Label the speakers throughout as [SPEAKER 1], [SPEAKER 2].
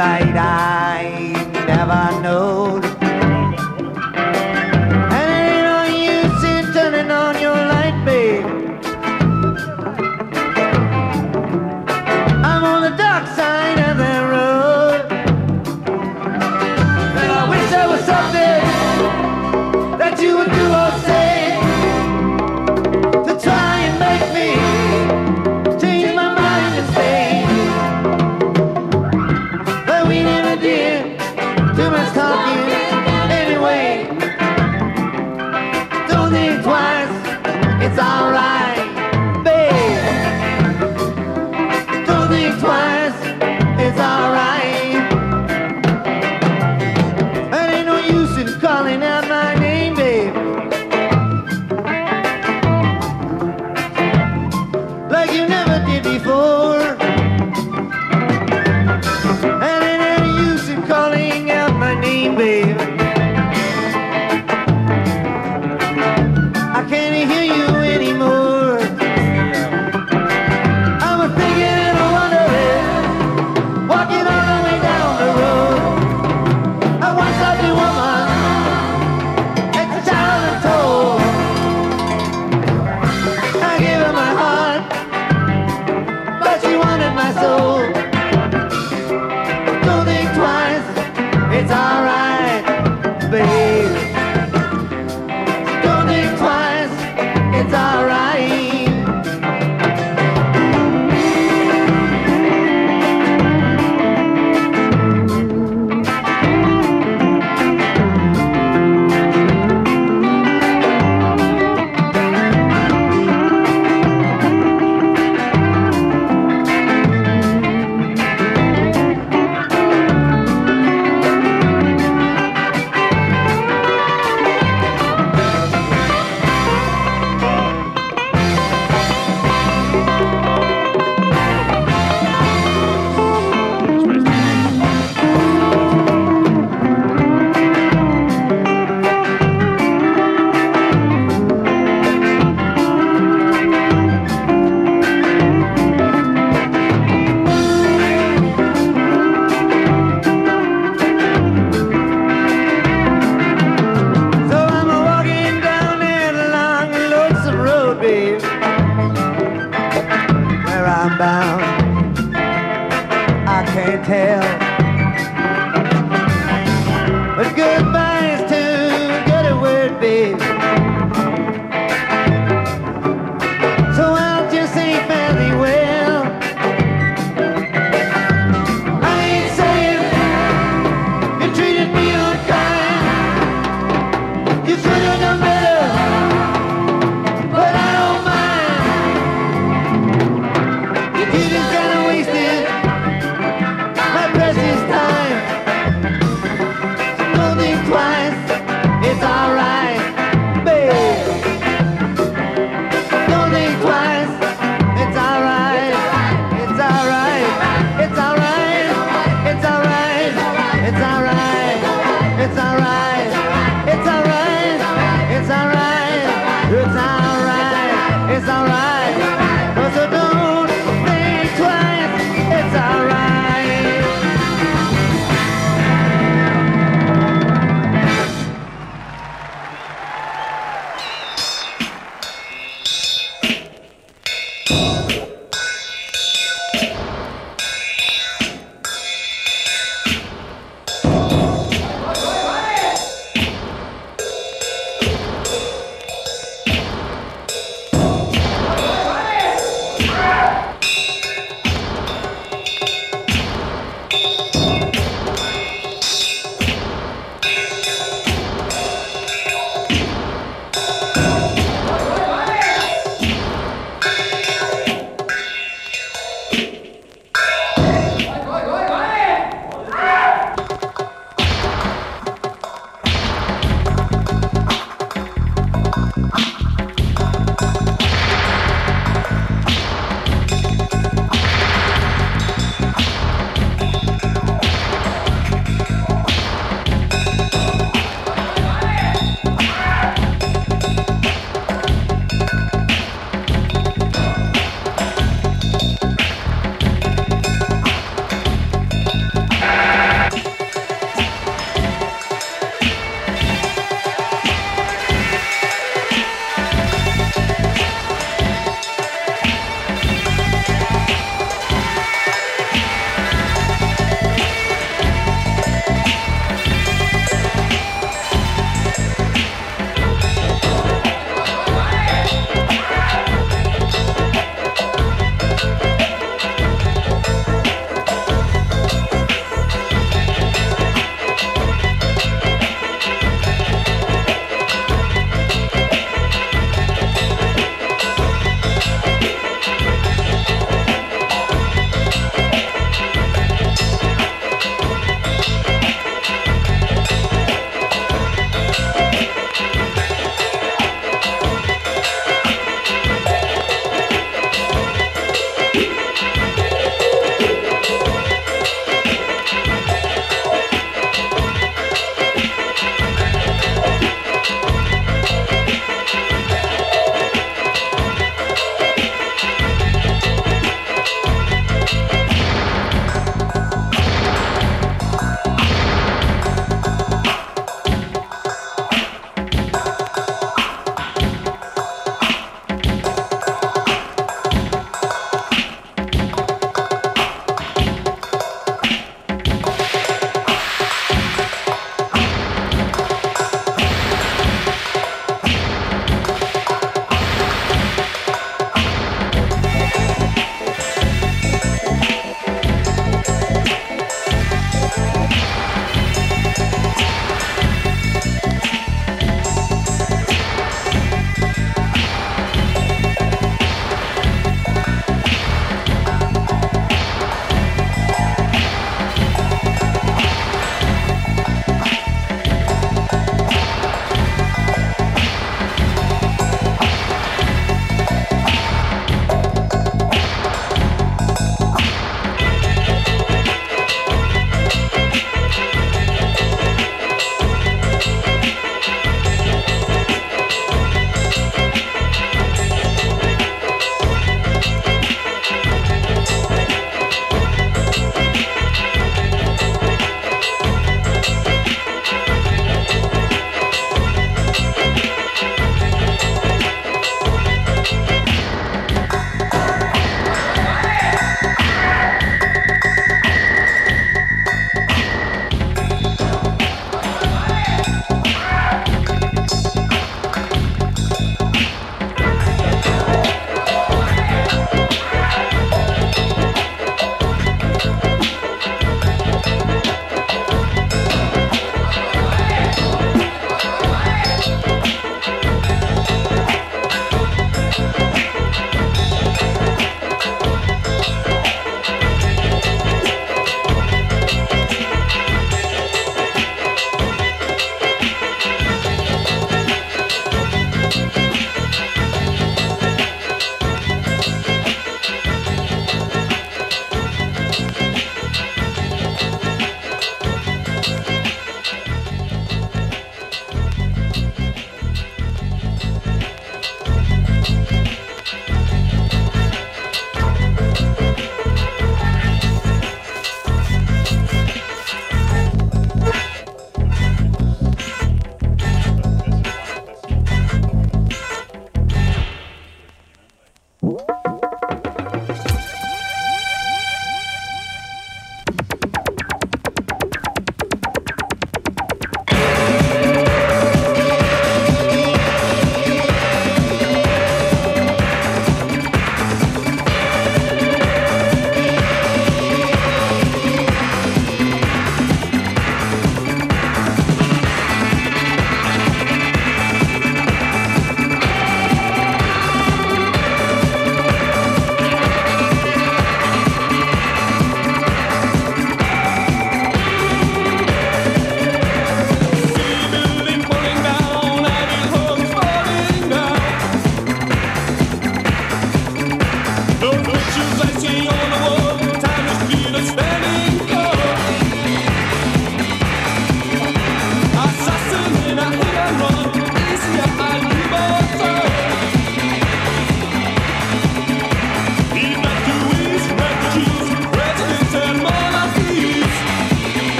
[SPEAKER 1] light I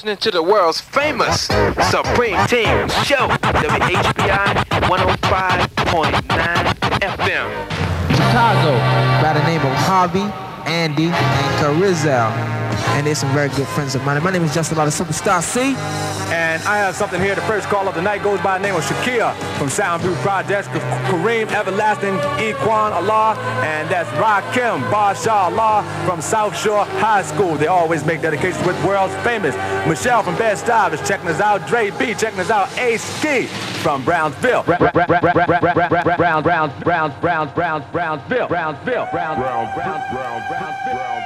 [SPEAKER 2] listening to the world's famous Supreme Team Show, WHBI 105.9 FM.
[SPEAKER 3] Chicago, by the name of Harvey, Andy, and Carizel. And they're some very good friends of mine. My name is Justin the Superstar C.
[SPEAKER 4] And I have something here. The first call of the night goes by the name of Shakia from Soundview Projects, Kareem Everlasting, Equan Allah, and that's Rakim Basha Allah from South Shore High School. They always make dedications with world's famous. Michelle from Bed Stuy is checking us out. Dre B checking us out. Ace Ski from Brownsville. Brown, Brown, Brown, Brown, Brown, Brown, Brownsville. Brownsville. Brown, Brown, Brown, Brown, Brownsville. Brownsville.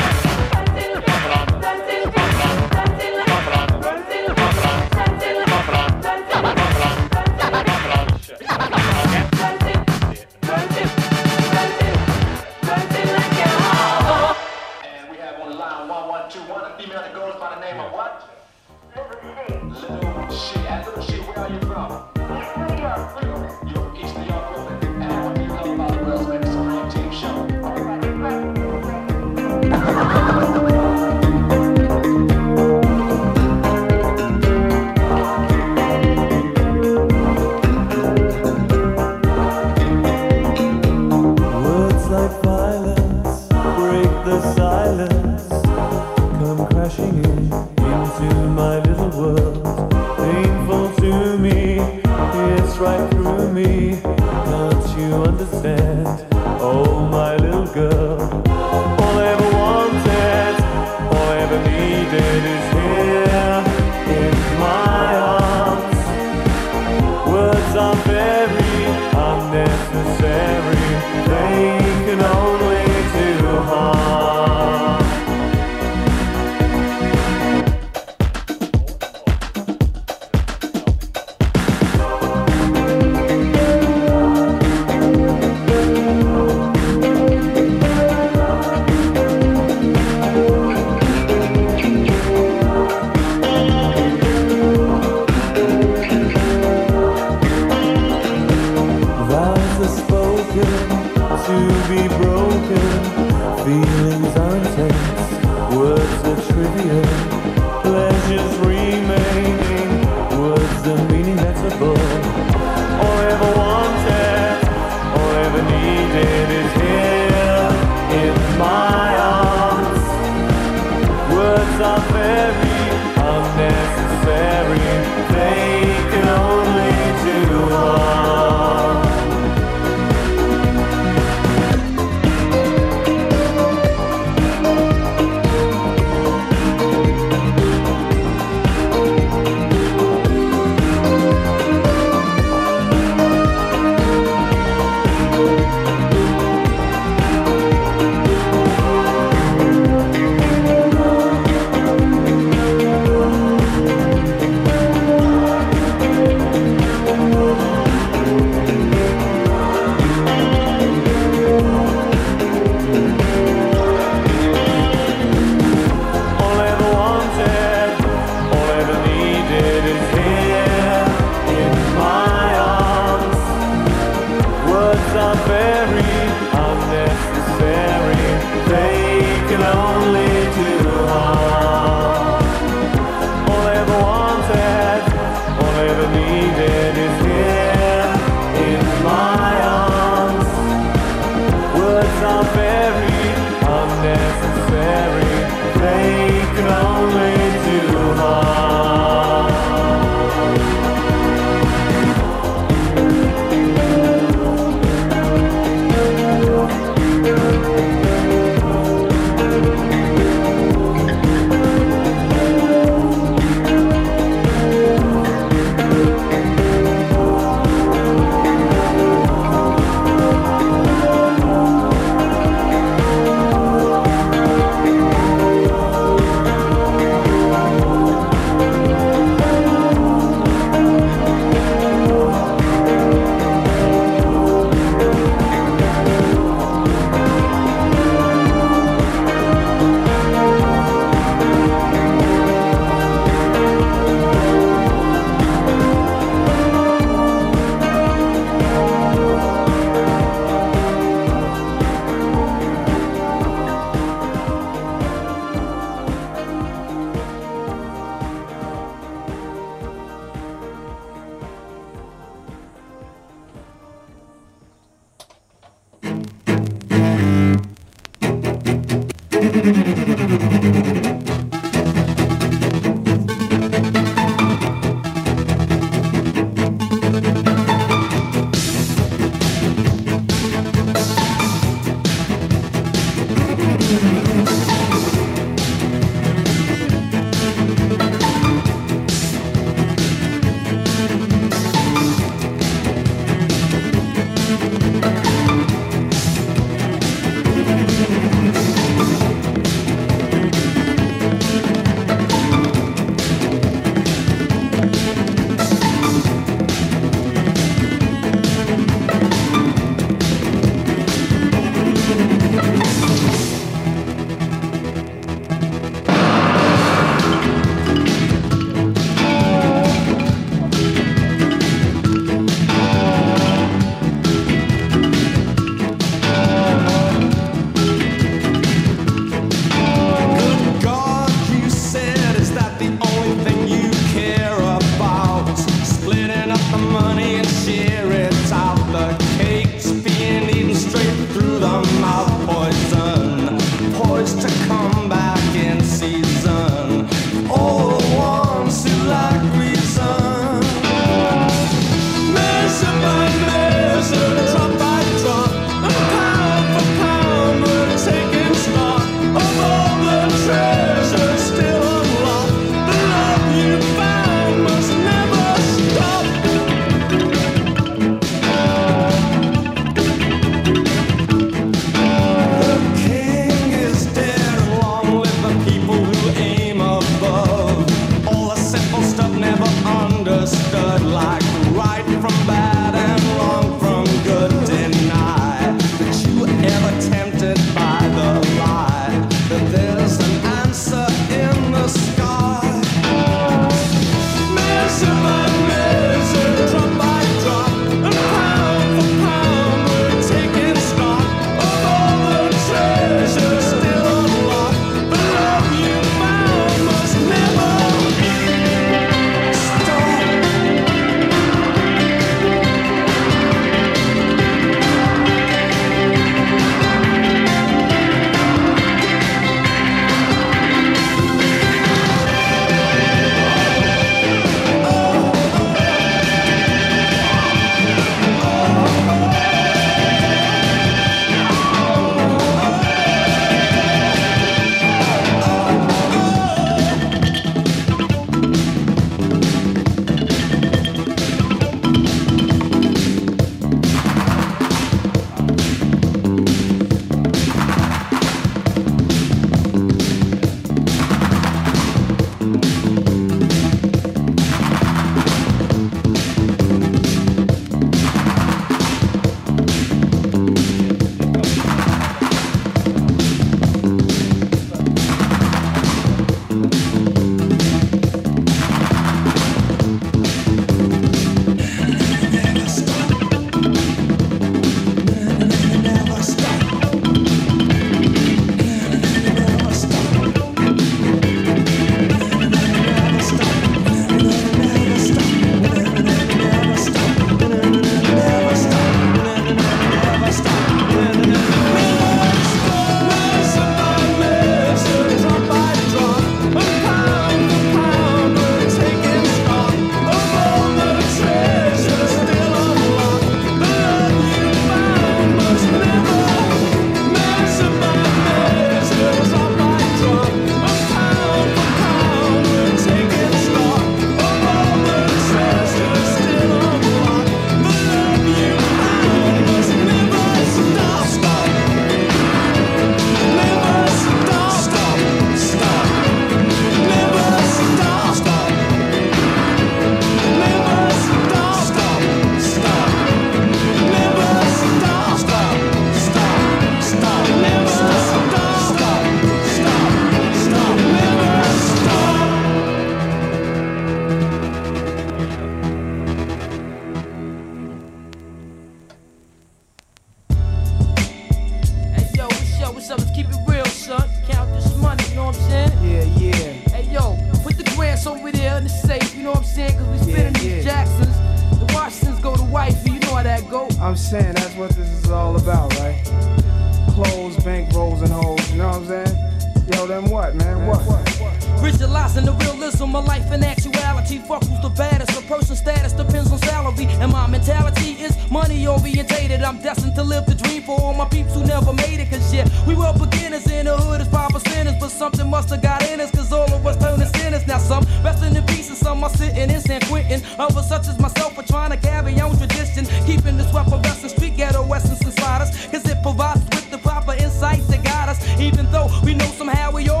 [SPEAKER 5] We know
[SPEAKER 6] somehow we all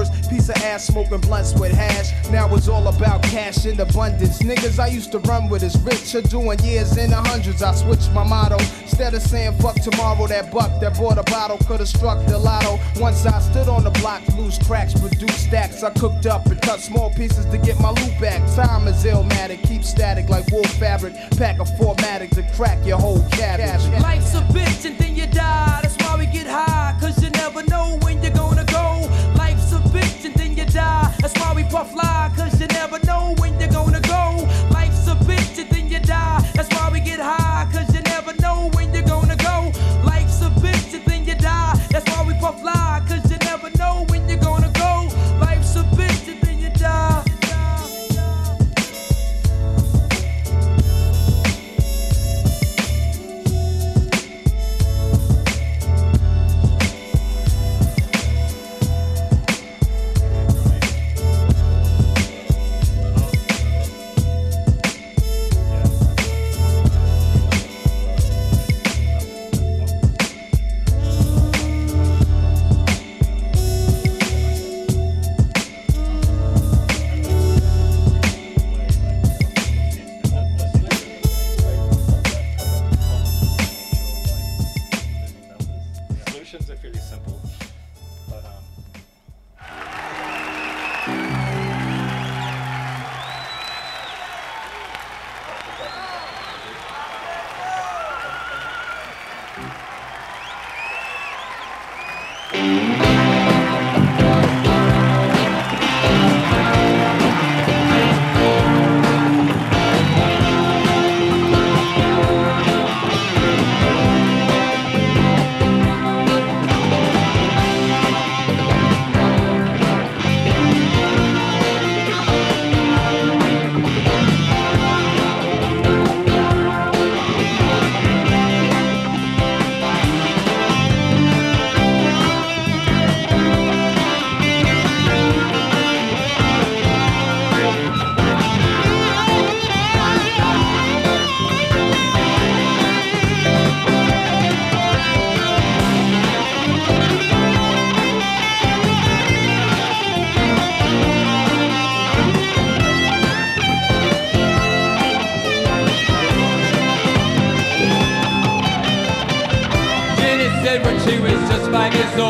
[SPEAKER 7] first piece of ass smoking blunts with hash. Now it's all about cash in abundance. Niggas I used to run with is rich are doing years in the hundreds. I switched my motto. Instead of saying fuck tomorrow, that buck that bought a bottle could have struck the lotto. Once I stood on the block, loose cracks, produced stacks. I cooked up and cut small pieces to get my loot back. Time is illmatic, keep static like wool fabric. Pack a formatic to crack your whole cabbage.
[SPEAKER 6] Life's a bitch and then you die. That's why we get high. Cause you never know when That's why
[SPEAKER 8] just five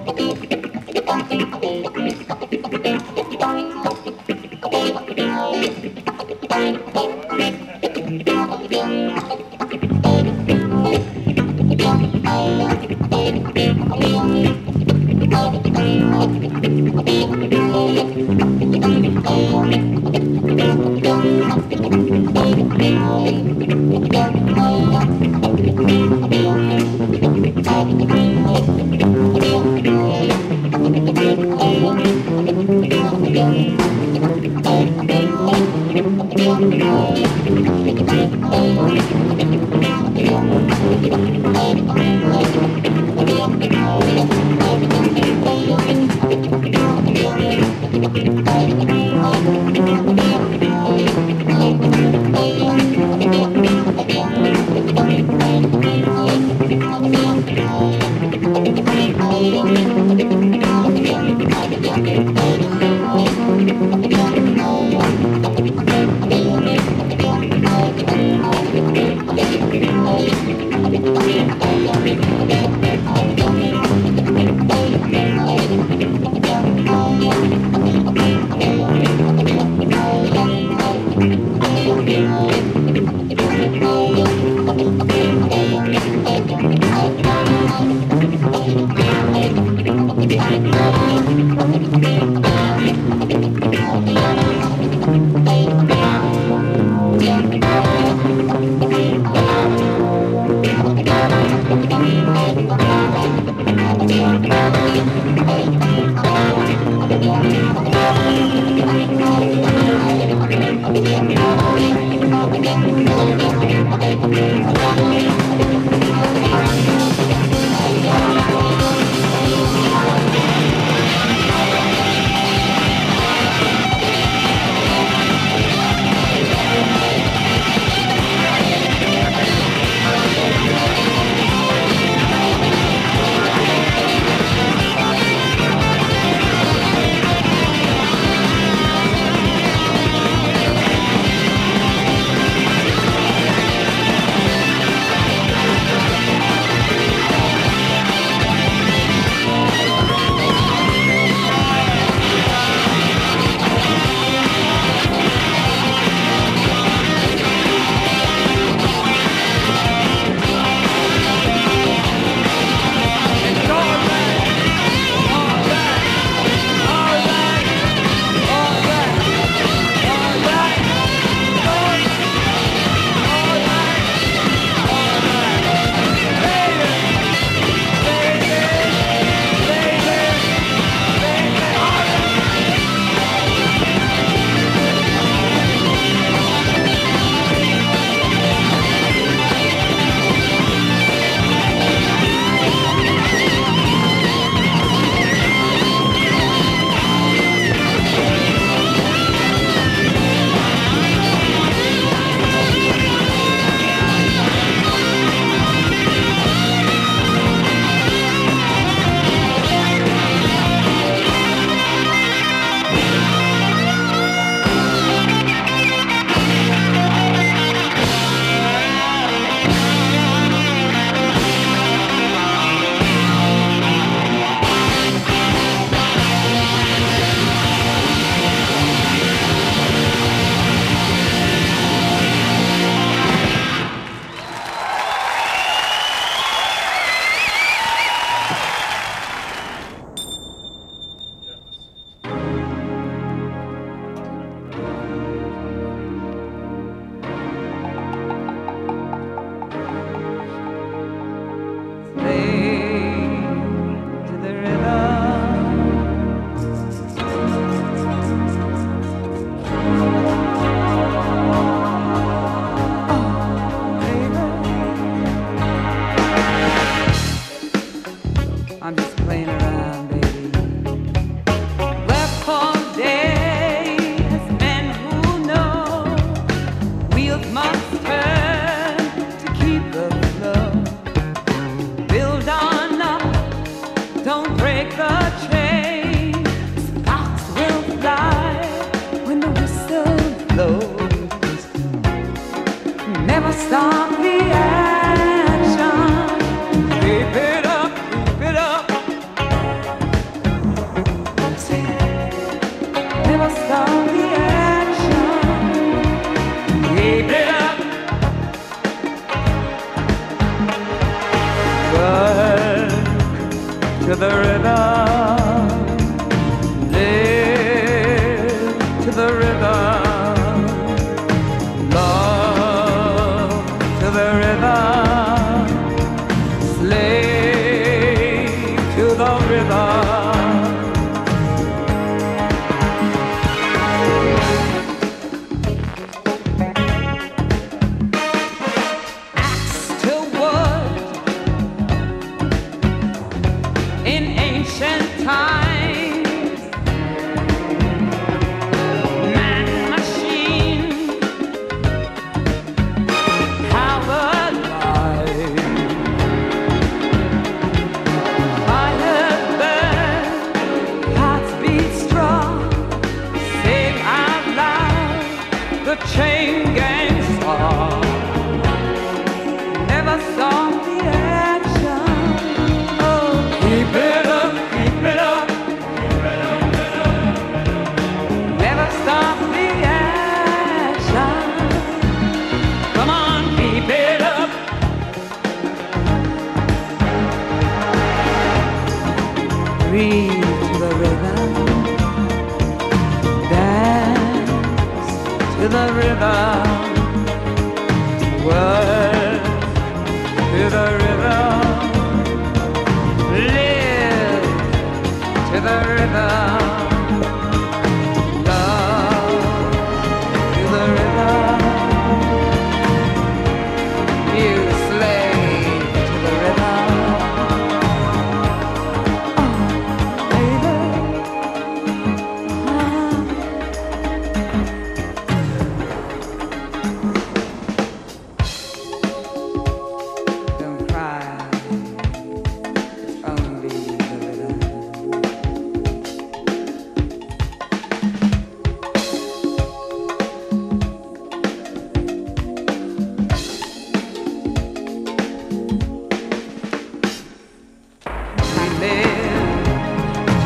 [SPEAKER 8] live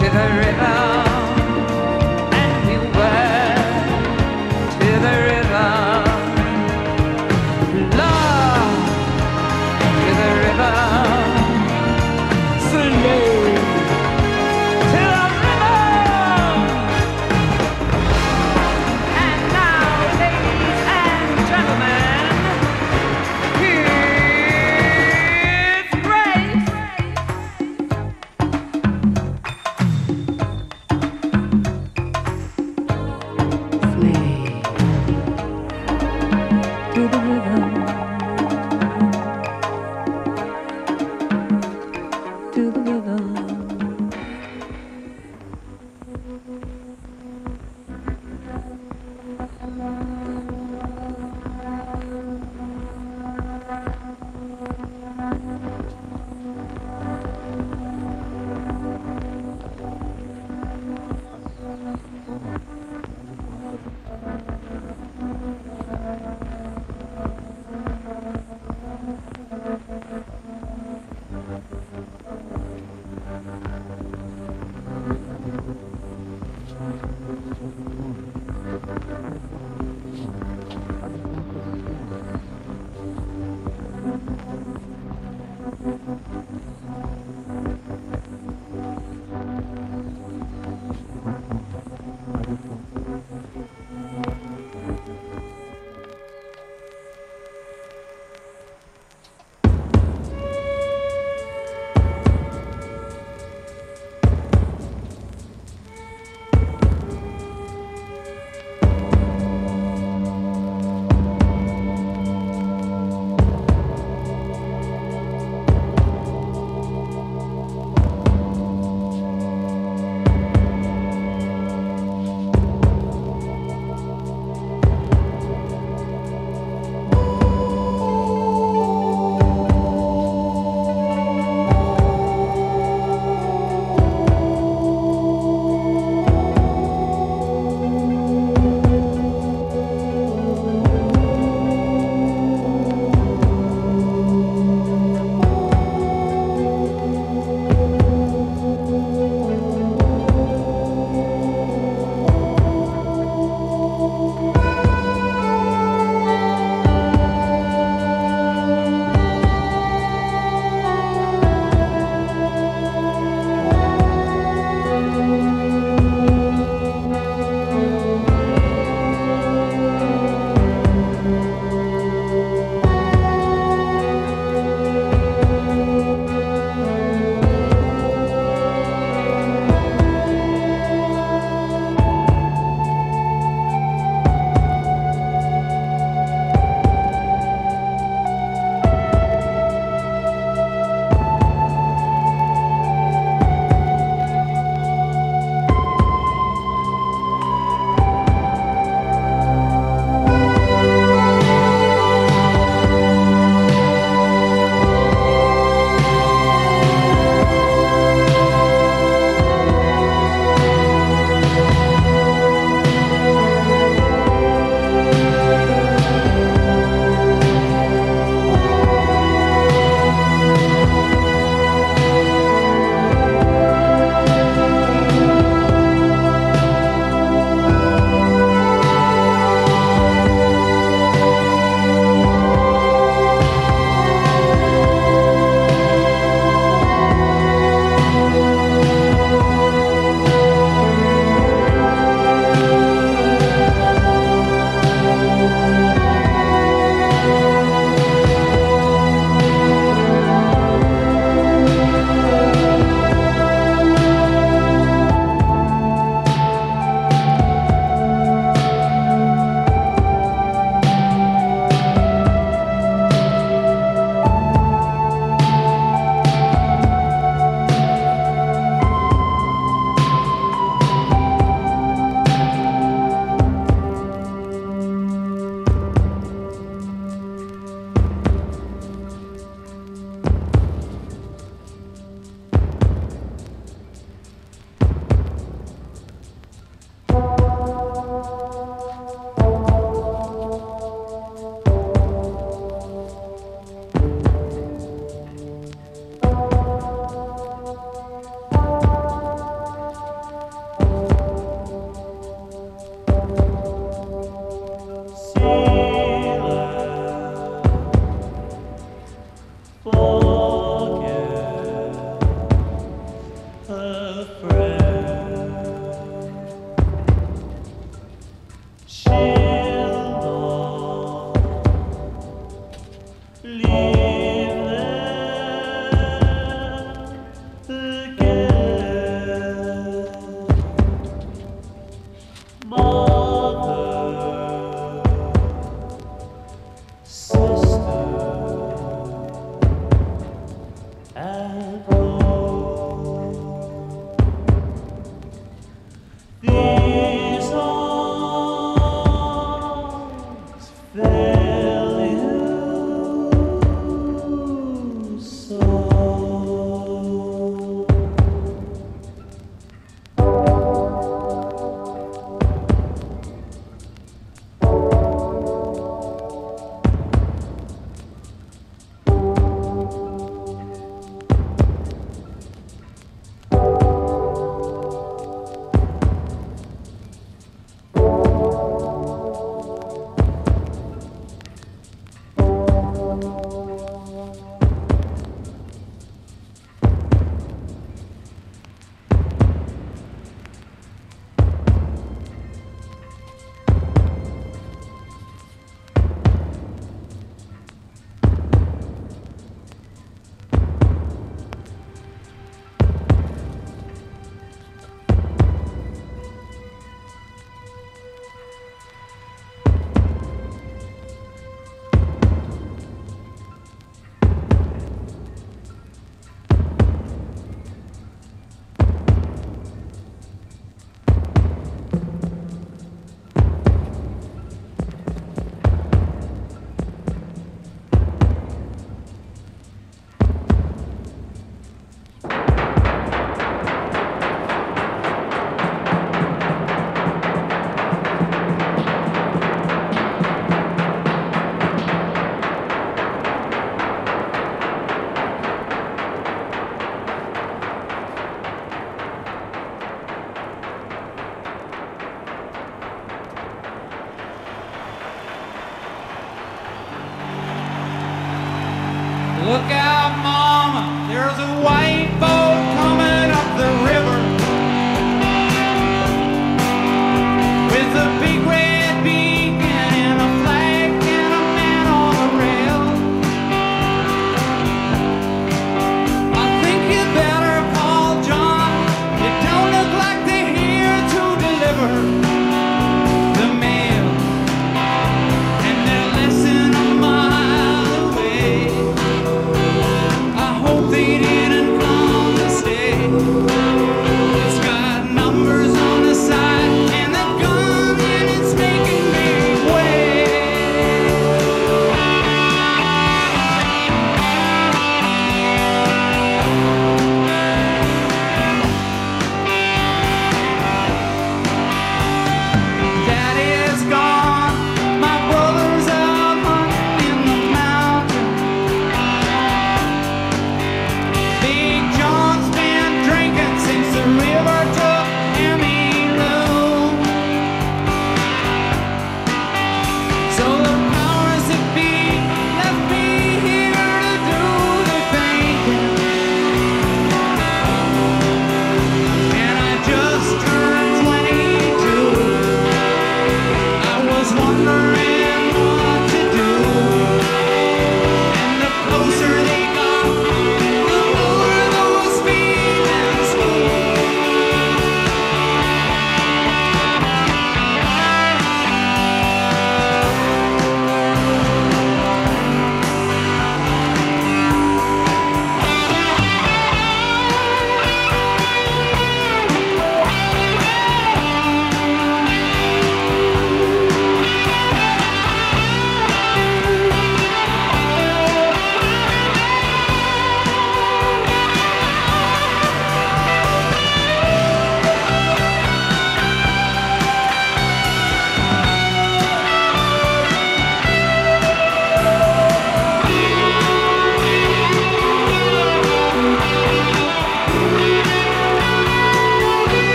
[SPEAKER 8] to the river.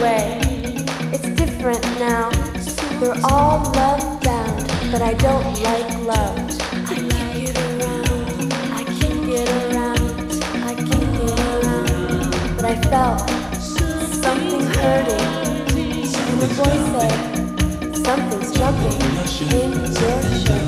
[SPEAKER 9] It's
[SPEAKER 10] different now. They're all love bound, but I don't like love. I can get around, I can get around, I can get around. But I felt something hurting. And the boy said, Something's jumping in your shirt.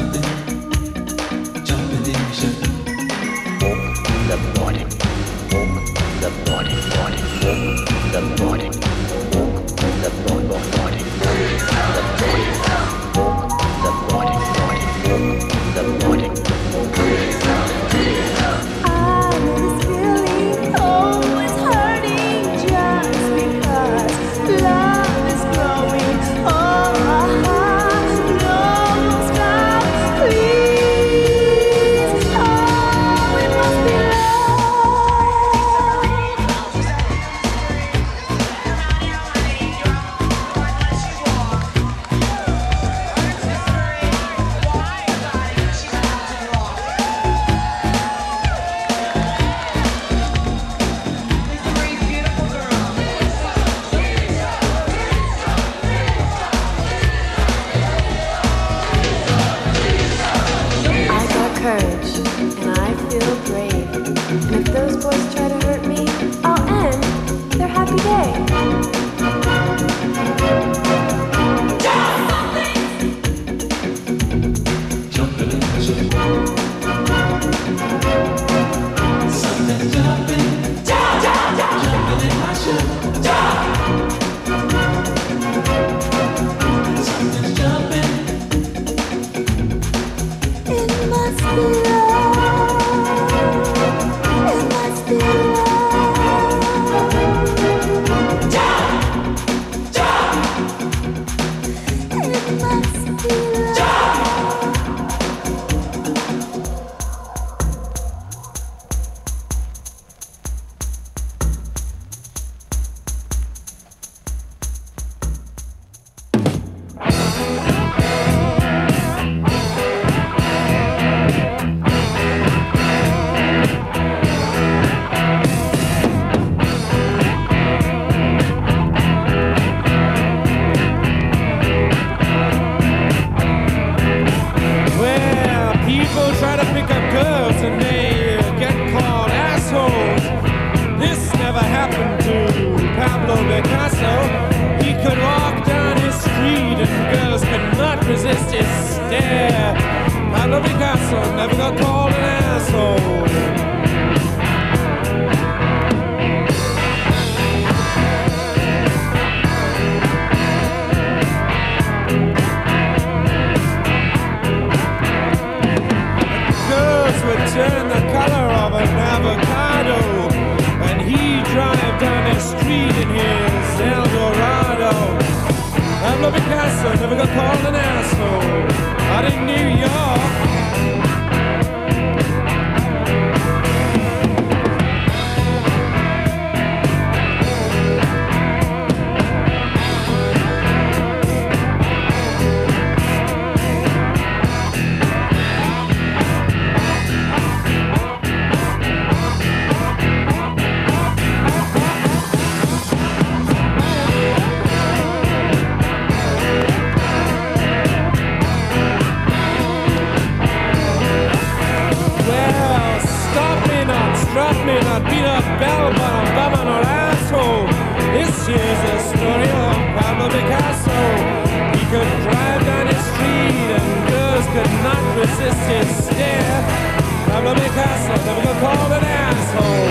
[SPEAKER 11] I'm never gonna call an asshole.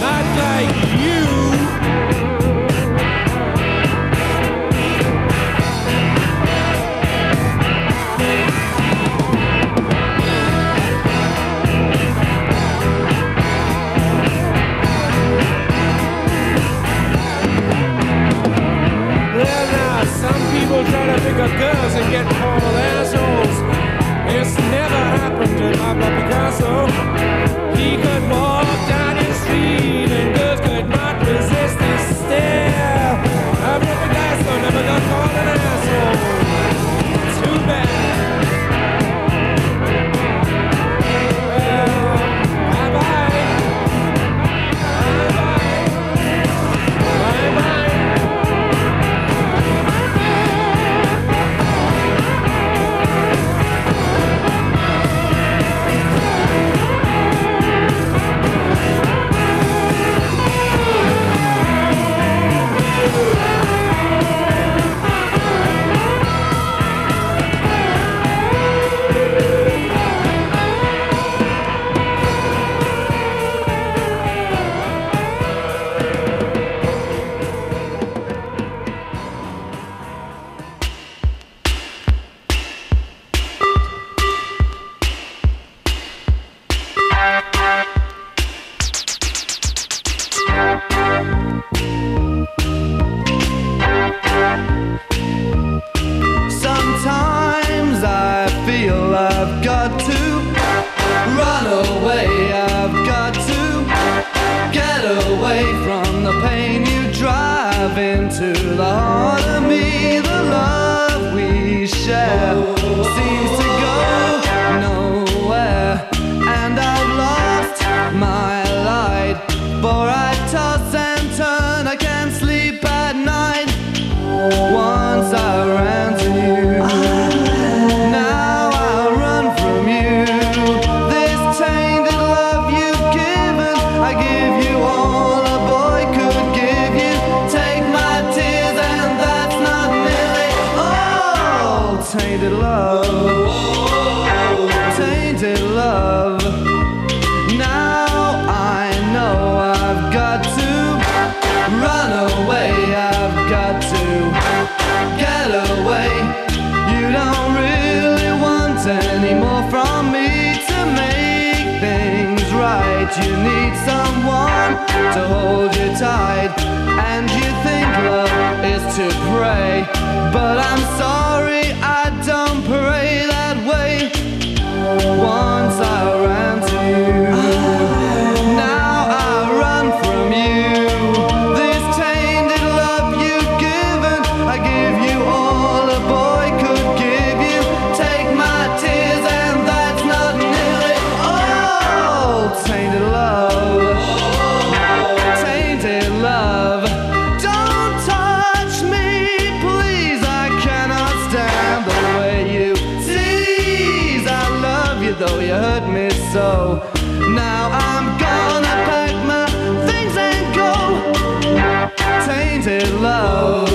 [SPEAKER 11] Not like you. Well, now, some people try to pick up girls and get called assholes. It's never happened to
[SPEAKER 12] my Picasso. tainted love.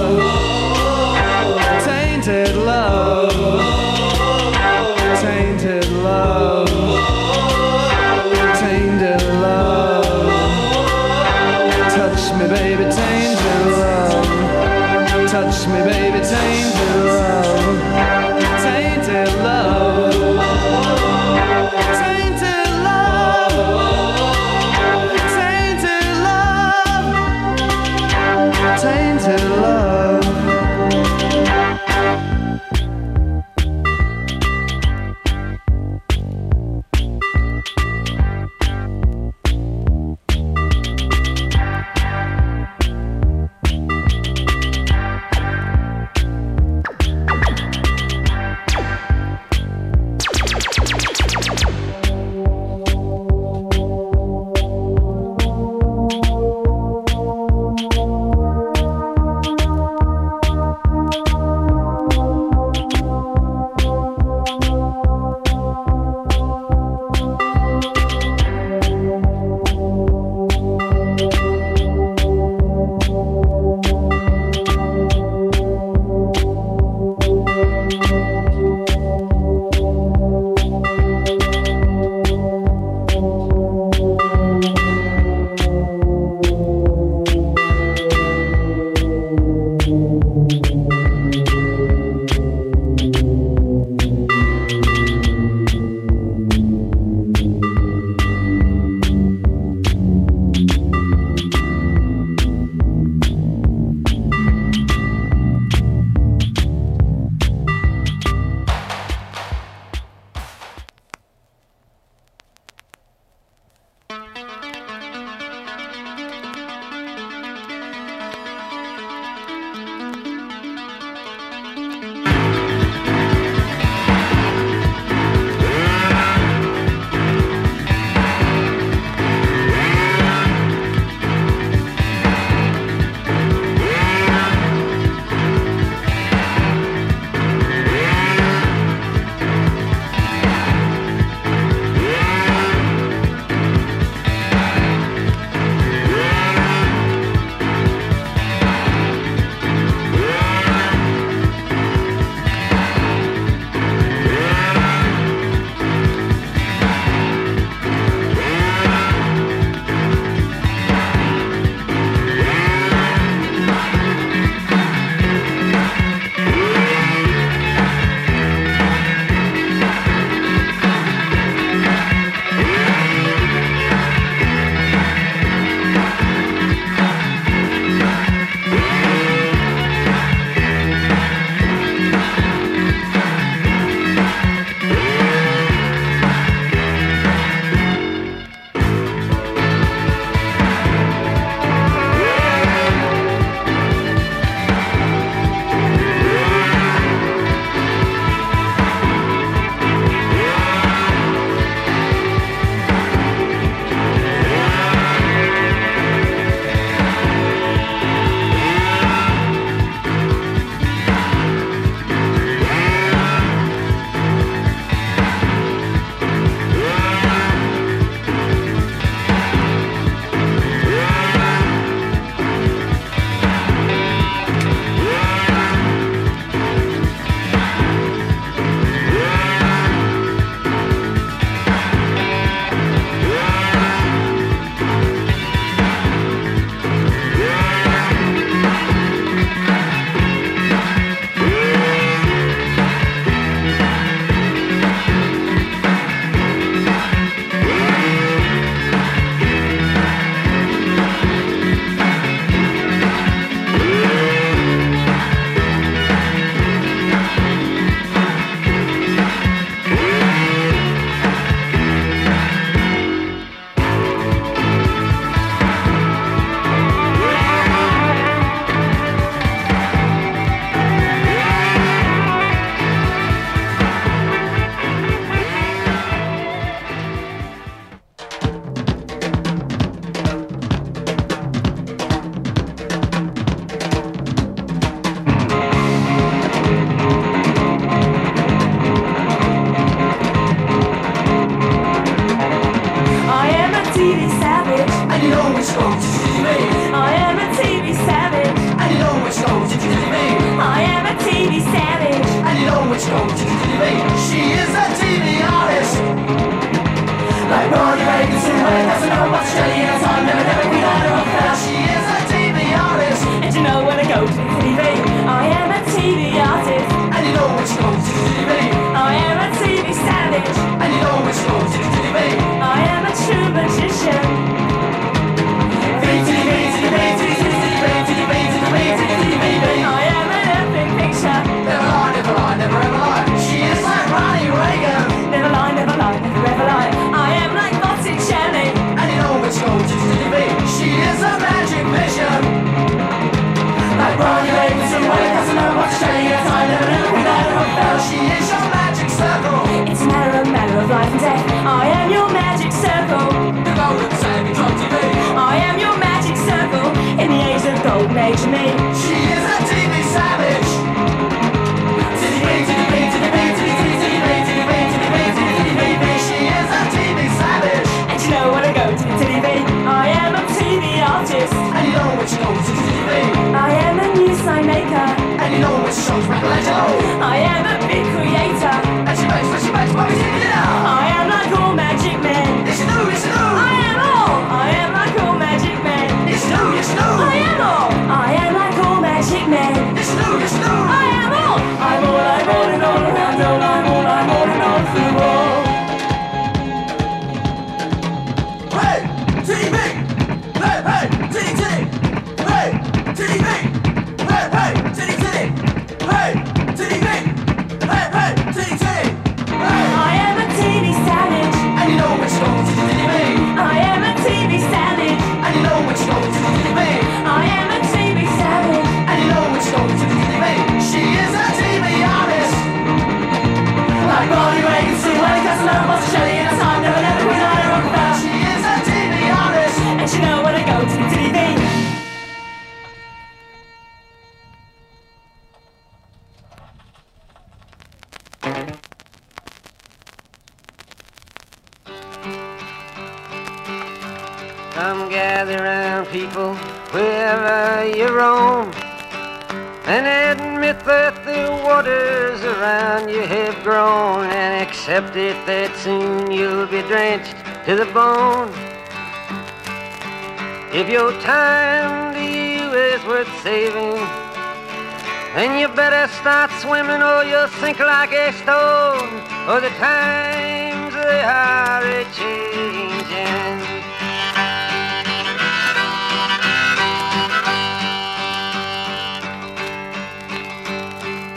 [SPEAKER 13] will sink like a stone, or the times they are a changing.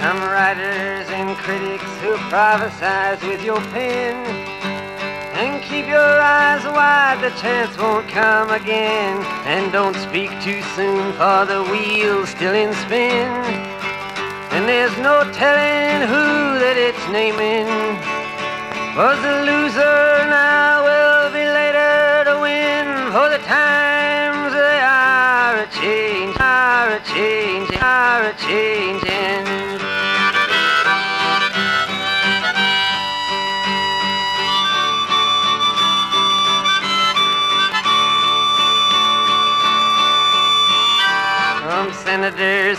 [SPEAKER 13] Some writers and critics who prophesize with your pen. And keep your eyes wide, the chance won't come again. And don't speak too soon, for the wheel's still in spin. And there's no telling who that it's naming was a loser now will be later to win. For the times they are a change, are a change, are a changing. Senators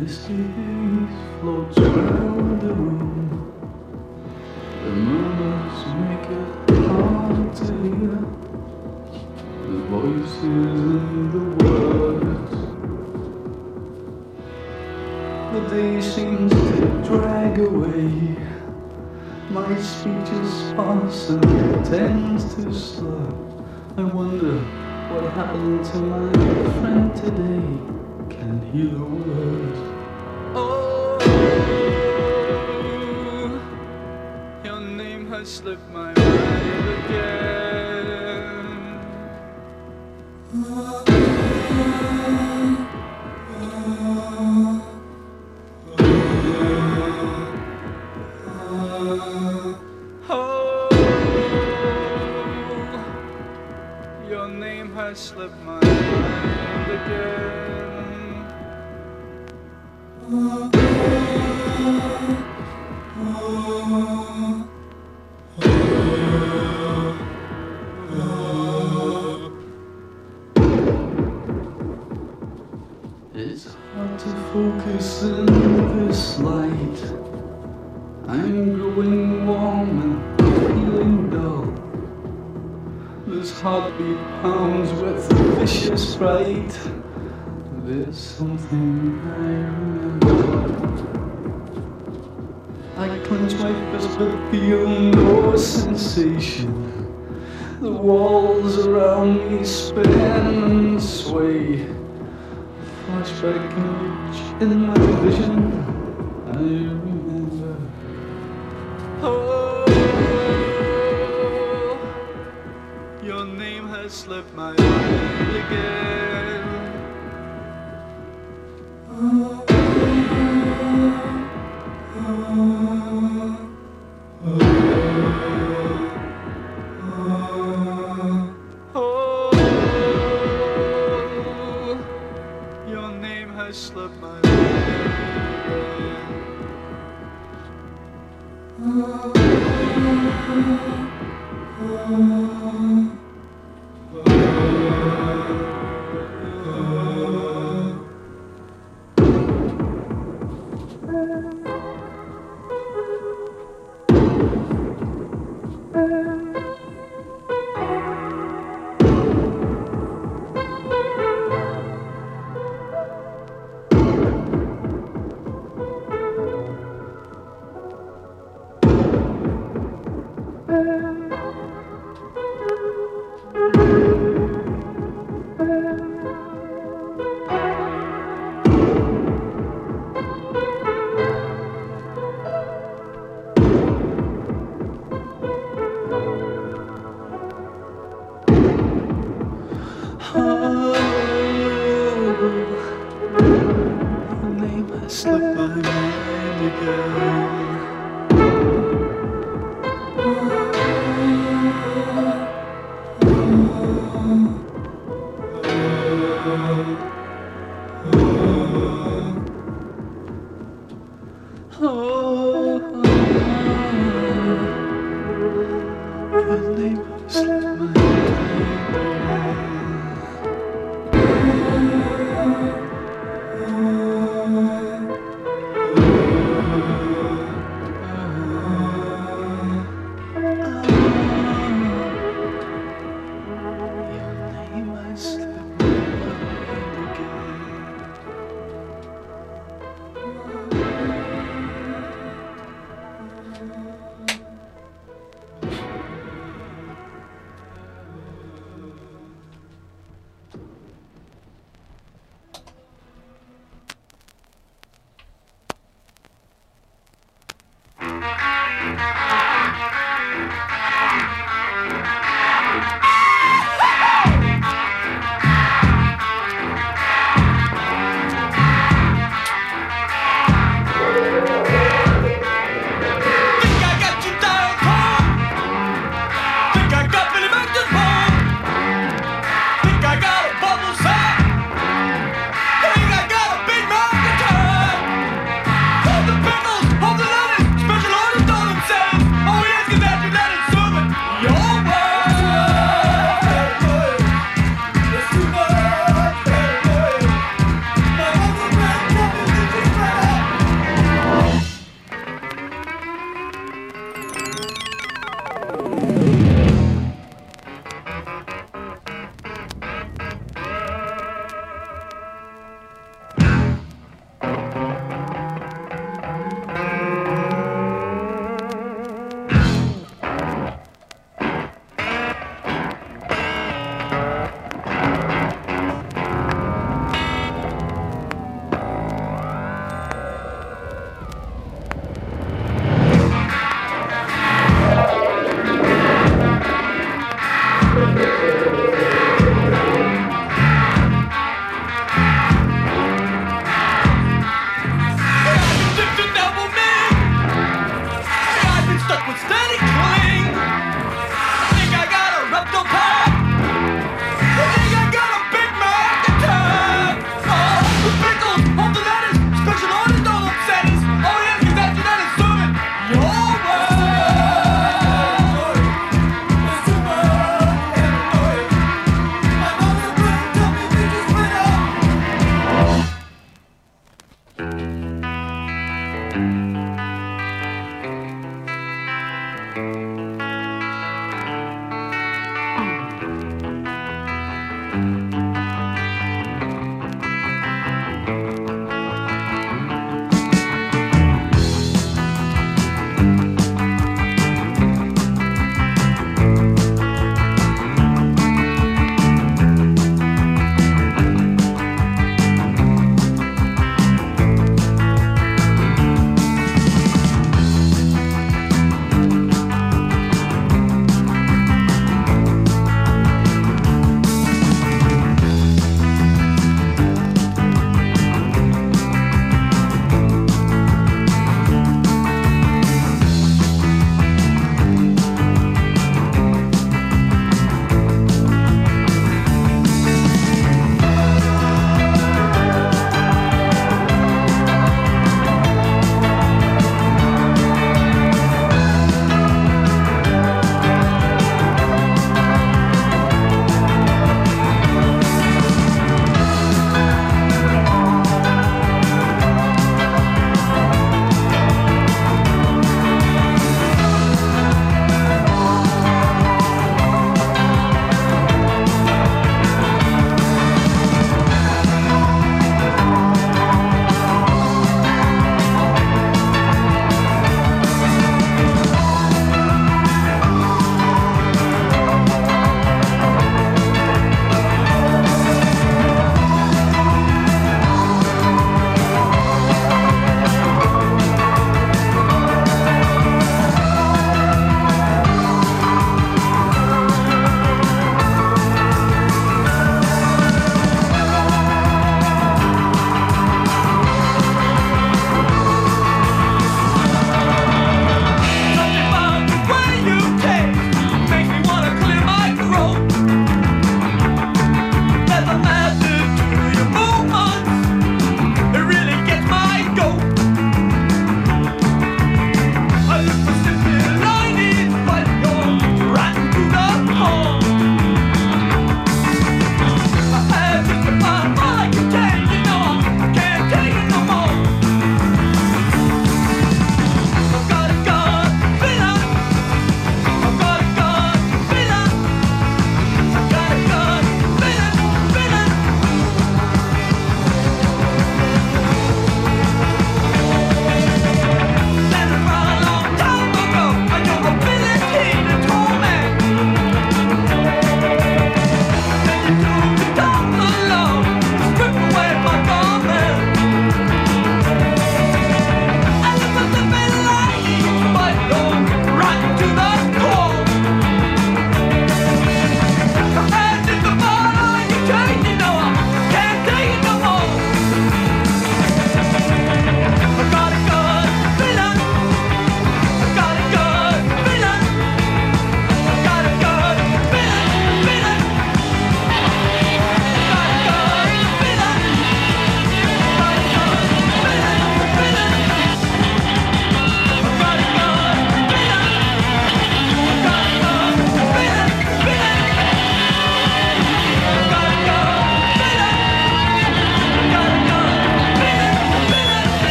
[SPEAKER 14] Haze floats around the room. The murmurs make it hard to hear. The voices and the words. The day seems to drag away. My speech is sparse and it tends to slur. I wonder what happened to my friend today. Can hear the words. Oh, your name has slipped my mind again. Oh, your name has slipped my mind again. There's something I remember. I clench my fist but feel no sensation. The walls around me spin and sway. Flashback image in my vision. I remember. Oh, your name has slipped my mind again.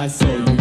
[SPEAKER 15] I saw you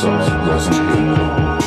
[SPEAKER 16] It wasn't
[SPEAKER 17] good.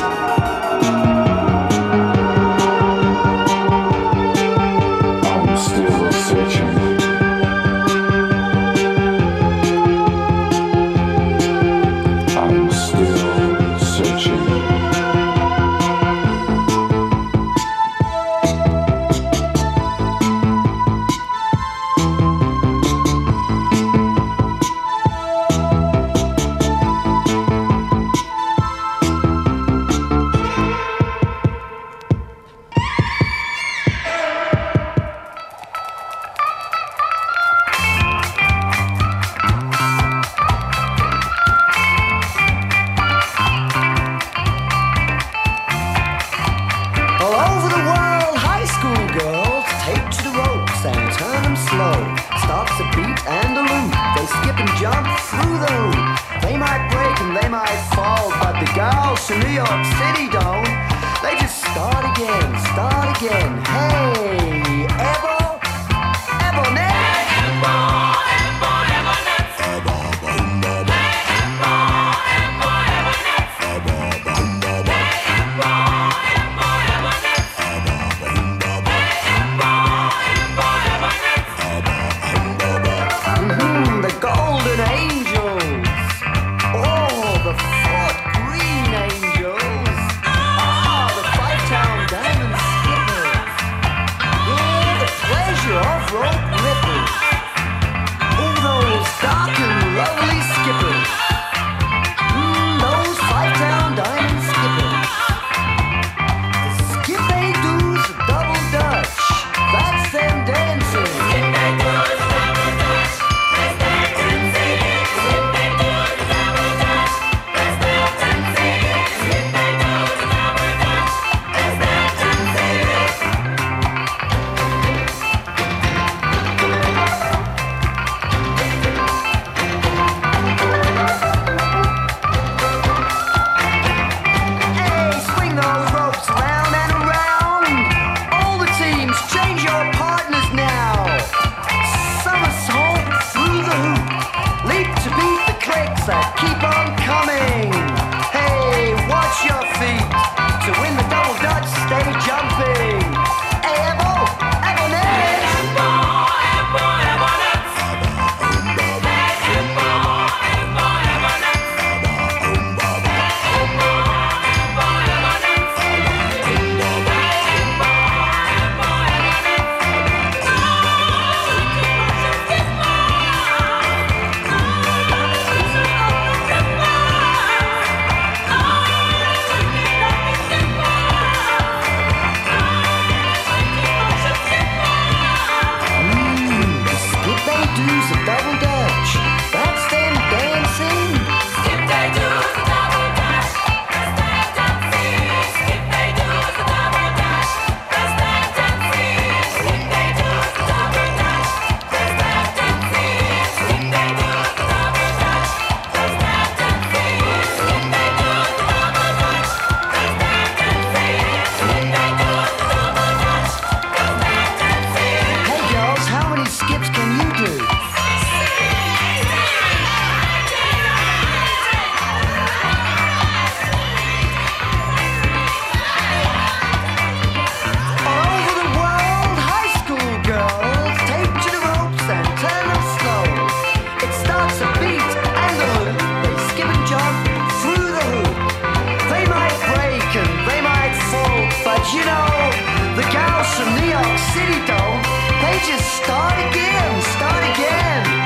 [SPEAKER 17] from New York City, though, they just start again, start again.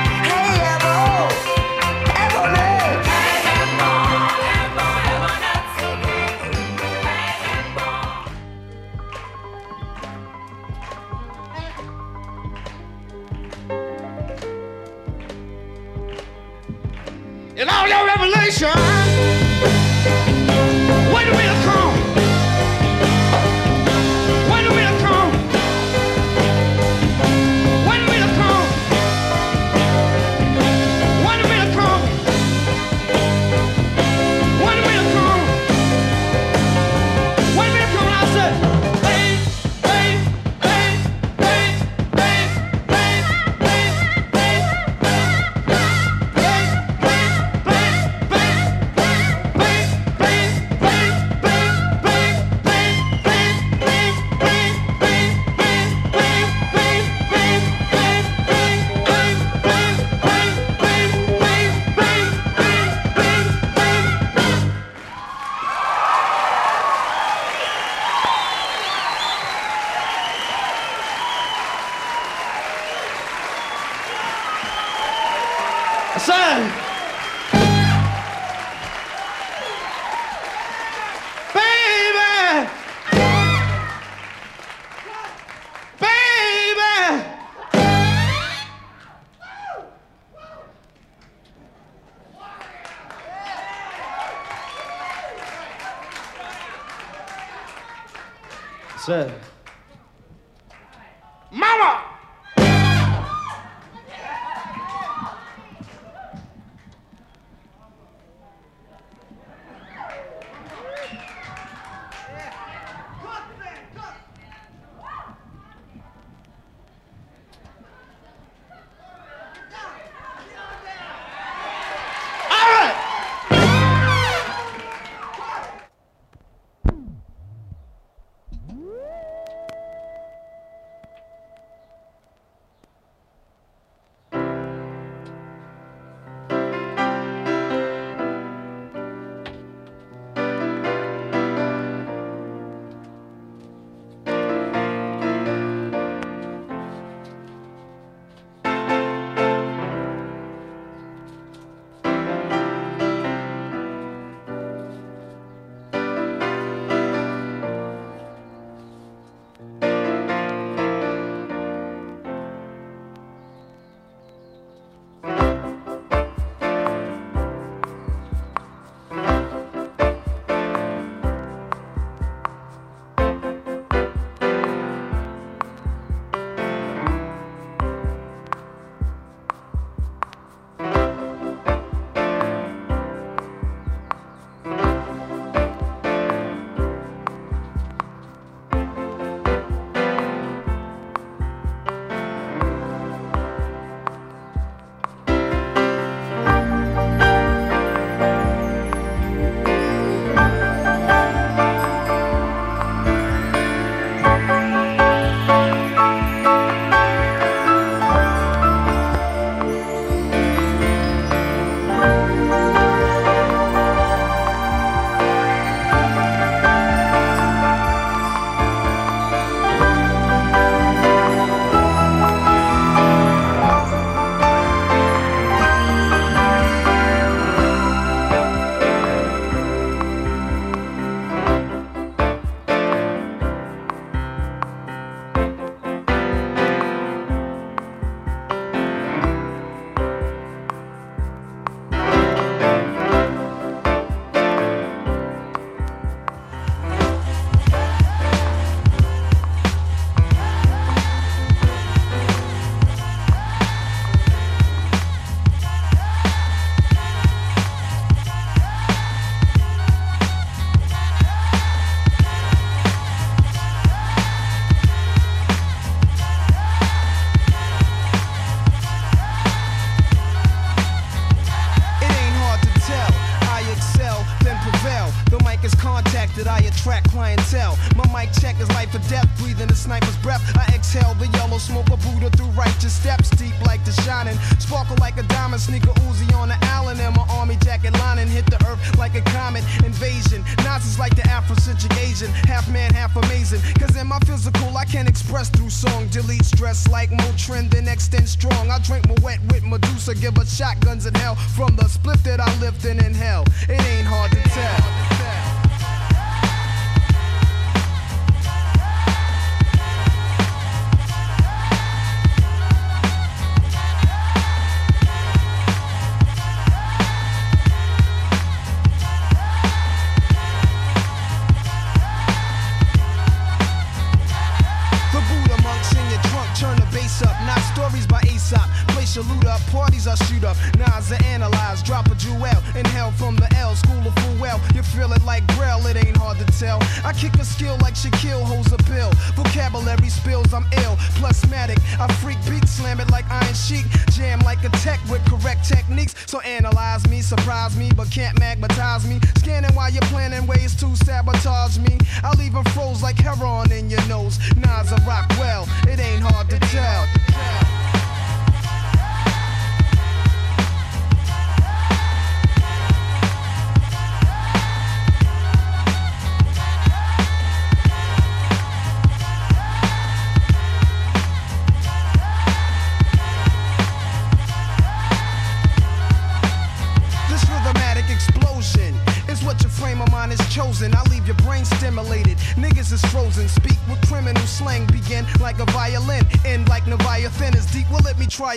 [SPEAKER 17] 对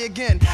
[SPEAKER 17] again.